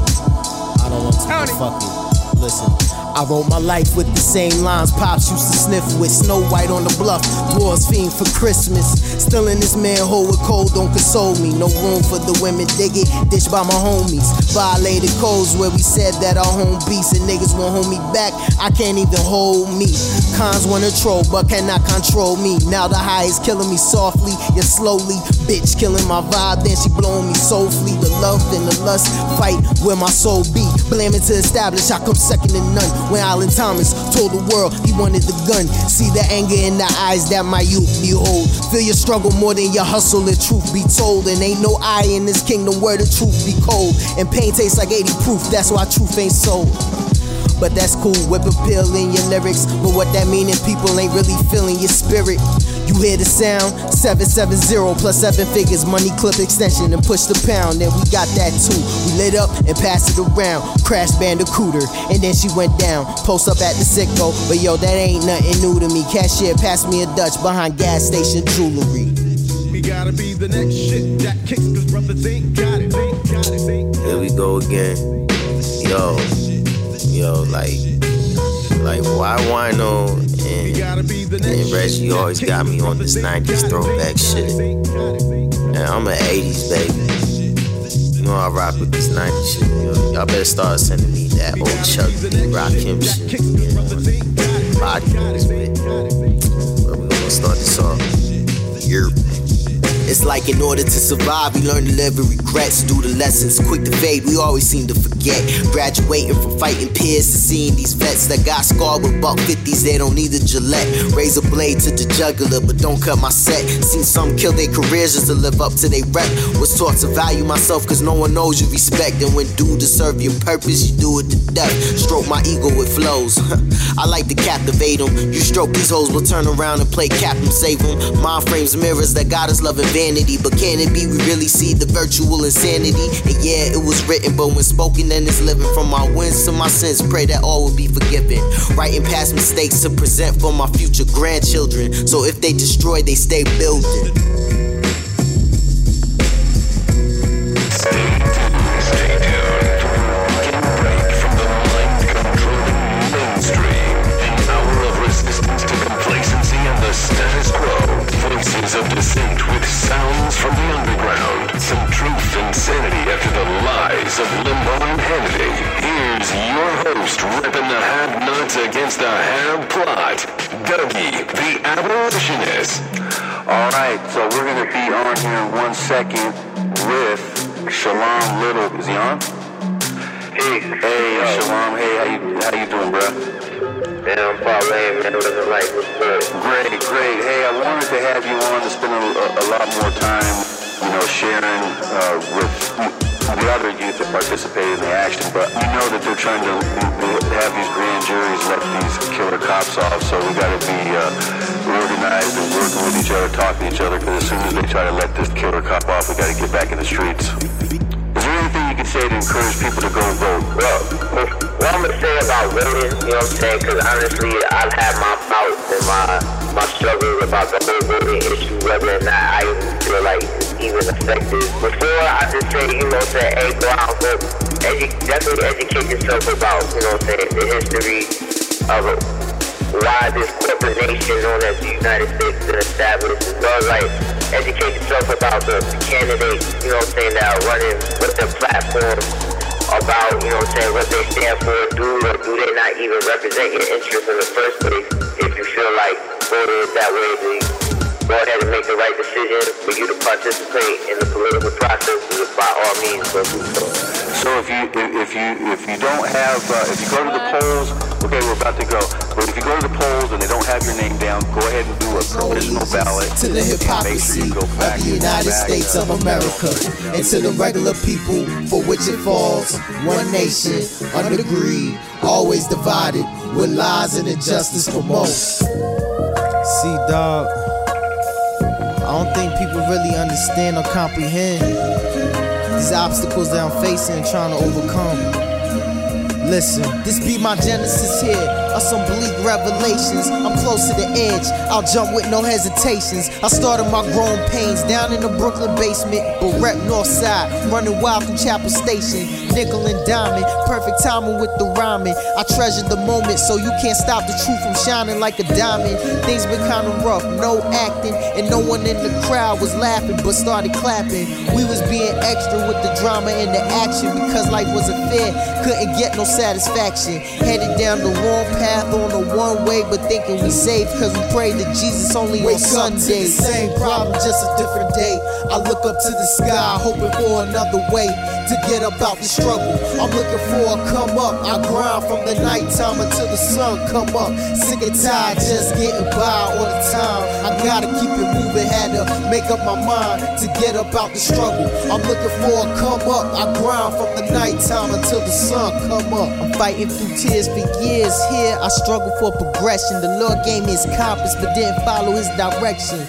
I don't want to fuck it. Listen. I wrote my life with the same lines Pops used to sniff with. Snow White on the bluff, dwarves fiend for Christmas. Still in this manhole with cold don't console me. No room for the women, dig it, ditched by my homies. Violated codes where we said that our home beast And niggas won't hold me back, I can't even hold me. Cons wanna troll but cannot control me. Now the high is killing me softly, yet slowly. Bitch killing my vibe, then she blowing me softly. The love and the lust fight where my soul be Blaming to establish, I come second to none. When Allen Thomas told the world he wanted the gun. See the anger in the eyes that my youth behold. Feel your struggle more than your hustle, the truth be told. And ain't no eye in this kingdom where the truth be cold. And pain tastes like 80 proof, that's why truth ain't sold. But that's cool, whip a pill in your lyrics. But what that mean if people ain't really feeling your spirit? You hear the sound? 770 plus seven figures, money clip extension and push the pound. And we got that too. We lit up and passed it around. Crash bandicooter, and then she went down. Post up at the sicko, but yo, that ain't nothing new to me. Cashier passed me a Dutch behind gas station jewelry. We gotta be the next shit that kicks, cause brothers ain't got it, ain't got it, ain't Here we go again. Yo, yo, like, like why Wino and, and Reggie always got me on this 90s throwback shit. And I'm an 80s baby. You know I rock with this 90s shit. Yo. Y'all better start sending me that old Chuck D. Rakim shit. You know, body bit. But we gonna start this off. You're It's like in order to survive, we learn to live with regrets. Do the lessons quick to fade, we always seem to forget. Graduating from fighting peers to seeing these vets that got scarred with buck 50s, they don't need a Gillette. Raise a blade to the jugular, but don't cut my set. Seen some kill their careers just to live up to their rep. Was taught to value myself cause no one knows you respect. And when due to serve your purpose, you do it to death. Stroke my ego with flows. I like to captivate them. You stroke these hoes, we'll turn around and play cap and save them. Mind frames mirrors that got us loving vanity. But can it be we really see the virtual insanity? And yeah, it was written, but when spoken, then it's living from my wins to my sins. Pray that all will be forgiven. Writing past mistakes to present for my future grandchildren. So if they destroy, they stay building. Voices of dissent with sounds from the underground. Some truth and sanity after the lies of Limbaugh and Hannity. Here's your host ripping the have-nots against the have-plot, Dougie, the abolitionist. All right, so we're gonna be on here in one second with Shalom Little. Is he on? Hey, hey, Shalom. Hey, how you how you doing, bro? Man, I'm parlaying, man. Living life. What's good? Great, great. Hey, I wanted to have you on to spend a, a, a lot more time, you know, sharing uh, with the other youth that participated in the action. But you know that they're trying to have these grand juries let these killer cops off, so we got to be uh, organized and working with each other, talking to each other. Because as soon as they try to let this killer cop off, we got to get back in the streets. Is there anything you can say to encourage people to go vote? Well, what I'm gonna say about voting, you know what I'm saying? Because honestly, I've had my bouts and my my struggles about the whole voting issue, whether or not I feel like even affected. Before I just say, you know, say, hey, go out vote. Edu- definitely educate yourself about, you know, what I'm saying, the history of it. Why this corporate nation known as the United States been established, as well as like educate yourself about the, the candidates, you know what I'm saying, that are running, with their platform about, you know what I'm saying, what they stand for, do or do they not even represent your interests in the first place. If you feel like voting that way, then go ahead and make the right decision for you to participate in the political process. By all means, go do so. So if you if you if you don't have uh, if you go to the polls, okay, we're about to go. But if you go to the polls and they don't have your name down, go ahead and do a provisional ballot. to the and sure hypocrisy you go back of the United. States of America and to the regular people for which it falls. One nation under greed, always divided with lies and injustice promote. See, dog, I don't think people really understand or comprehend these obstacles that I'm facing and trying to overcome. Listen, this be my genesis here some bleak revelations. I'm close to the edge, I'll jump with no hesitations. I started my growing pains down in the Brooklyn basement, but rep north side, running wild from Chapel Station. Nickel and diamond, perfect timing with the rhyming. I treasure the moment so you can't stop the truth from shining like a diamond. Things been kinda rough, no acting, and no one in the crowd was laughing but started clapping. We was being extra with the drama and the action because life wasn't fair, couldn't get no satisfaction. Headed down the wrong path on the one way, but thinking we safe cause we prayed to Jesus only on Wake to Sunday. Same problem, just a different day. I look up to the sky, hoping for another way. to get about out the struggle. I'm looking for a come up. I grind from the nighttime until the sun come up. Sick and tired, just getting by all the time. I gotta keep it moving, had to make up my mind to get about out the struggle. I'm looking for a come up. I grind from the nighttime until the sun come up. I'm fighting through tears for years. Here I struggle for progression. The Lord gave me his compass, but didn't follow his direction.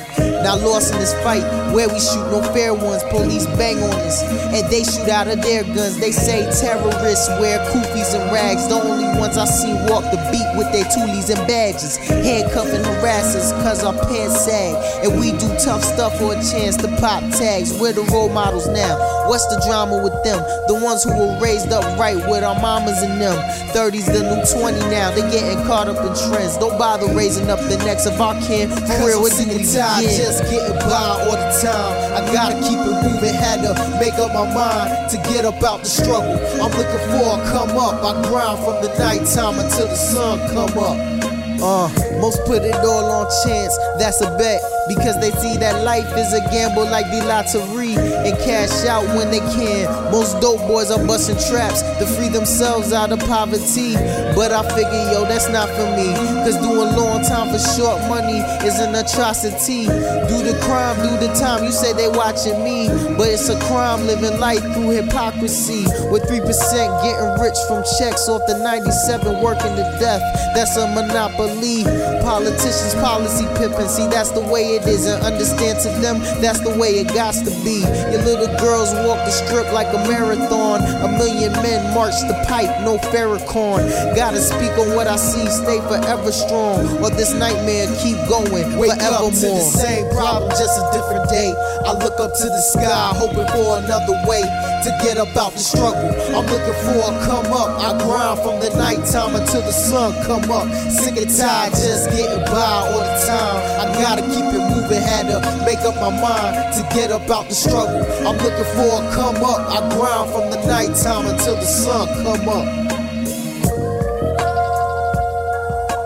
Now lost in this fight where we shoot no fair ones. Police bang on us and they shoot out of their guns. They say terrorists wear kufis and rags. The only ones I see walk the beat with their toolies and badges. Handcuffing harassers cause our pants sag. And we do tough stuff for a chance to pop tags. We're the role models now. What's the drama with them? The ones who were raised up right with our mamas and them. 30's the new 20 now. They getting caught up in trends. Don't bother raising up the necks of our kin. For real, it's in the time. Just getting by all the time. I gotta keep it moving. Had to make up my mind to get up out the struggle. I'm looking for a come up. I grind from the nighttime until the sun come up. Uh, most put it all on chance, that's a bet. Because they see that life is a gamble like the lottery and cash out when they can. Most dope boys are busting traps to free themselves out of poverty. But I figure, yo, that's not for me. Cause doing long time for short money is an atrocity. Do the crime, do the time. You say they watching me, but it's a crime living life through hypocrisy. With 3% getting rich from checks off the 97 working to death. That's a monopoly believe Politicians, policy pippin'. See, that's the way it is. And understand to them, that's the way it got to be. Your little girls walk the strip like a marathon. A million men march the pipe, no Farrakhan. Gotta speak on what I see, stay forever strong. Or this nightmare keep going Wake forevermore. Up to the same problem, just a different day. I look up to the sky, hoping for another way to get up out the struggle. I'm looking for a come up. I grind from the nighttime until the sun come up. Sick and tired, just getting by all the time. I gotta keep it moving, had to make up my mind to get up out the struggle. I'm looking for a come up. I grind from the nighttime until the sun come up.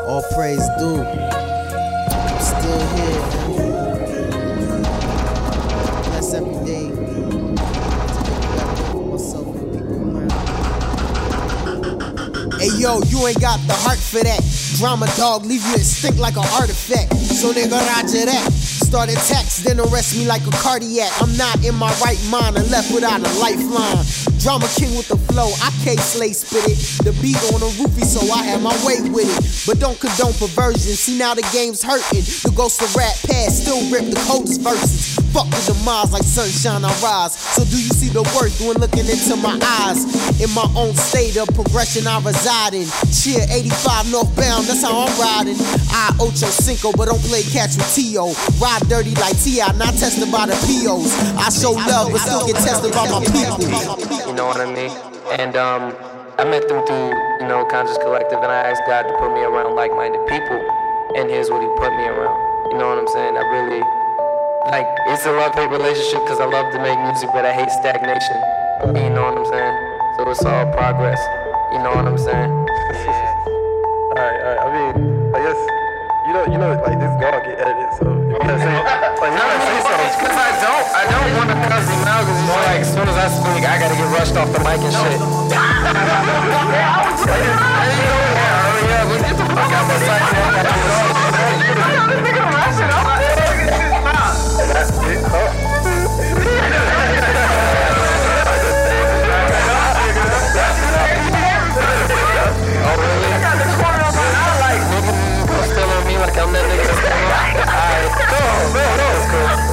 All praise due. I'm still here. Bless every day. Hey yo, you ain't got the heart for that. Drama dog, leave you stink like an artifact. So nigga, roger that. Start attacks, then arrest me like a cardiac. I'm not in my right mind and left without a lifeline. Drama king with the flow, I can't slay spit it. The beat on a roofie, so I have my way with it. But don't condone perversion. See now the game's hurting. The ghost of rap past still rip the coldest verses. Fuck with the demise like sunshine I rise. So do you see the worth when looking into my eyes? In my own state of progression I reside in. Cheer 85 northbound, that's how I'm riding. I Ocho Cinco, but don't play catch with T.O. Ride dirty like T.I., not tested by the P.O.s. I show love, but still get tested by my people. You know what I mean? And um, I met them through, you know, Conscious Collective, and I asked God to put me around like-minded people. And here's what He put me around. You know what I'm saying? I really, like, it's a love-hate relationship because I love to make music, but I hate stagnation. You know what I'm saying? So it's all progress. You know what I'm saying? Alright, alright. I mean, I guess you know, you know, like this gonna get edited, so you gotta say, like, you gotta say something. Because I don't, I don't want to cuss him out because he's like, as soon as I speak, I gotta get rushed off the mic and shit. yeah, but get the fuck out my sight,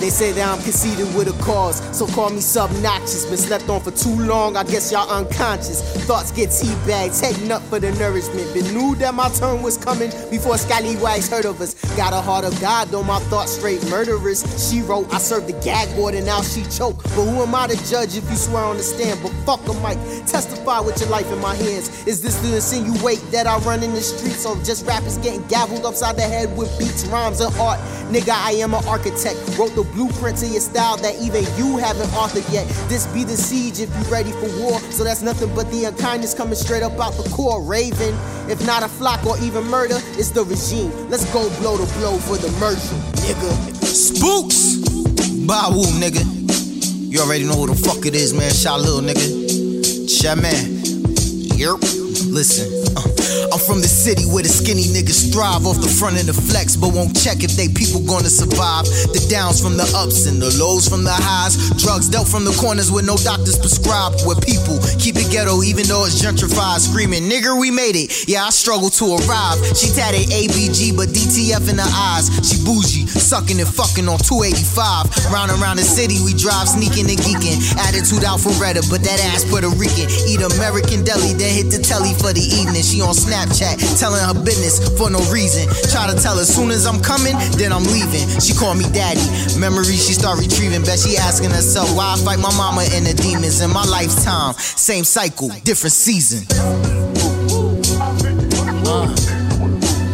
they say that I'm conceited with a cause, so call me subnoxious. Been slept on for too long, I guess y'all unconscious. Thoughts get teabagged, heading up for the nourishment. Been knew that my turn was coming before Scallywags heard of us. Got a heart of God, though my thoughts straight murderous. She wrote, I served the gag order, now she choke. But who am I to judge if you swear on the stand? But fuck a mic, testify with your life in my hands. Is this to insinuate that I run in the streets or just rappers getting gavelled upside the head with beats, rhymes, and art? Nigga, I am an architect. Wrote the blueprint to your style that even you haven't authored yet. This be the siege if you ready for war. So that's nothing but the unkindness coming straight up out the core. Raven, if not a flock or even murder, it's the regime. Let's go blow the blow for the merchant, nigga. Spooks! Bawu, nigga. You already know who the fuck it is, man. Shot little nigga. Chat man. Yep. Listen. I'm from the city where the skinny niggas thrive off the front of the flex, but won't check if they people gonna survive. The downs from the ups and the lows from the highs. Drugs dealt from the corners where no doctors prescribe. Where people keep it ghetto even though it's gentrified. Screaming, nigga, we made it. Yeah, I struggle to arrive. She tatted ABG, but DTF in her eyes. She bougie, sucking and fucking on 285. Round around the city, we drive sneaking and geeking. Attitude Alpharetta, but that ass Puerto Rican. Eat American deli, then hit the telly for the evening. She on Snap Snapchat, telling her business for no reason. Try to tell her soon as I'm coming, then I'm leaving. She call me daddy. Memories she start retrieving. Bet she asking herself why I fight my mama and the demons in my lifetime. Same cycle, different season. Uh,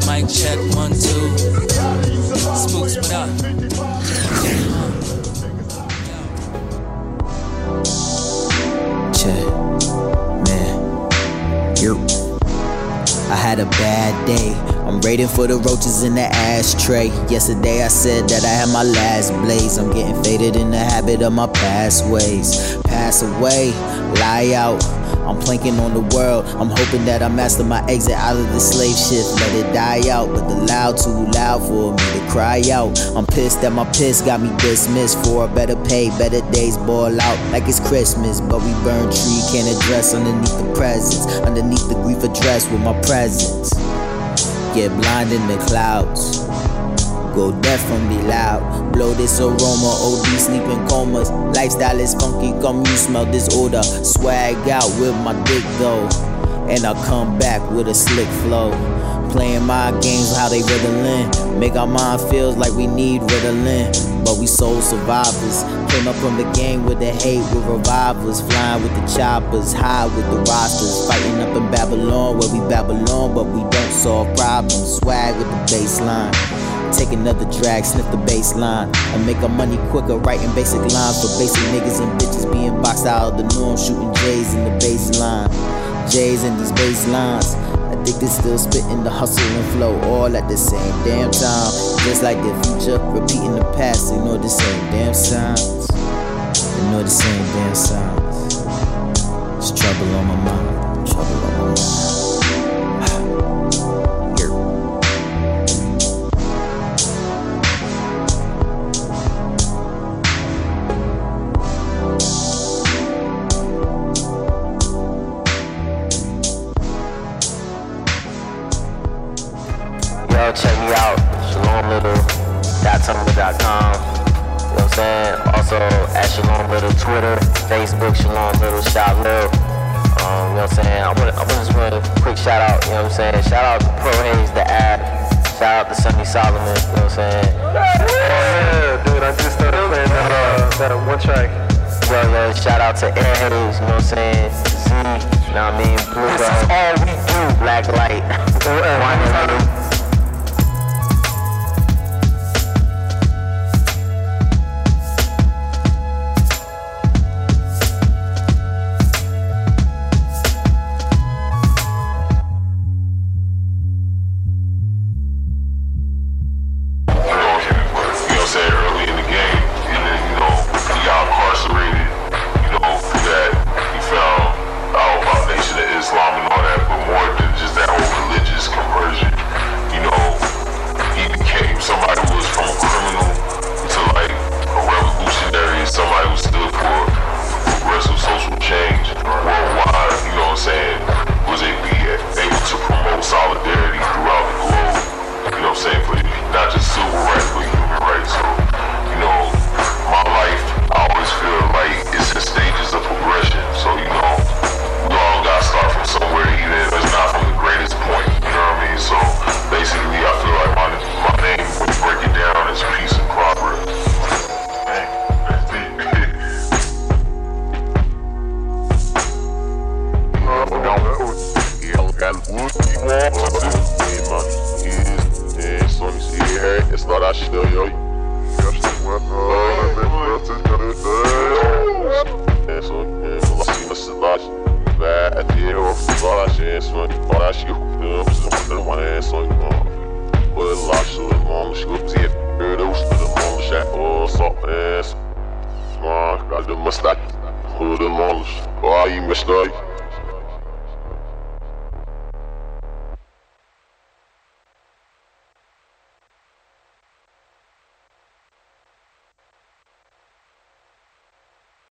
mic check one two. Spooks, what up? I had a bad day. I'm waiting for the roaches in the ashtray. Yesterday I said that I had my last blaze. I'm getting faded in the habit of my past ways. Pass away, lie out. I'm planking on the world. I'm hoping that I master my exit out of the slave ship. Let it die out, but the loud too loud for me to cry out. I'm pissed that my piss got me dismissed for a better pay, better days ball out like it's Christmas. But we burn tree, can't address underneath the presence, underneath the grief address with my presence. Get blind in the clouds. Go deaf and be loud. Blow this aroma, OD sleeping comas. Lifestyle is funky, come you smell this odor. Swag out with my dick though. And I come back with a slick flow. Playing my games, how they riddling. Make our mind feels like we need Ritalin. But we soul survivors. Came up from the game with the hate with revivers. Flying with the choppers, high with the rosters. Fighting up in Babylon where we Babylon, but we don't solve problems. Swag with the baseline. Take another drag, sniff the baseline, and make our money quicker. Writing basic lines for basic niggas and bitches being boxed out of the norm, shooting J's in the baseline. J's in these bass lines. Addicted, still spitting the hustle and flow all at the same damn time. Just like the future, repeating the past, ignore the same damn signs. Ignore the same damn signs. It's trouble on my mind, trouble on my mind. ShalomLittle.tumblr.com. You know what I'm saying? Also, at Shalom Little Twitter, Facebook, Shalom Little, Shot Lil. Um, you know what I'm saying? I want, to just want a quick shout out, you know what I'm saying? Shout out to Pro Hayes, the app. Shout out to Sunny Solomon, you know what I'm saying? Yeah, dude, I just started playing that, uh, that one track. Well, yo, shout out to Airheads, you know what I'm saying? Z, you know what I mean? Blue This is all we do. Black Light. Wine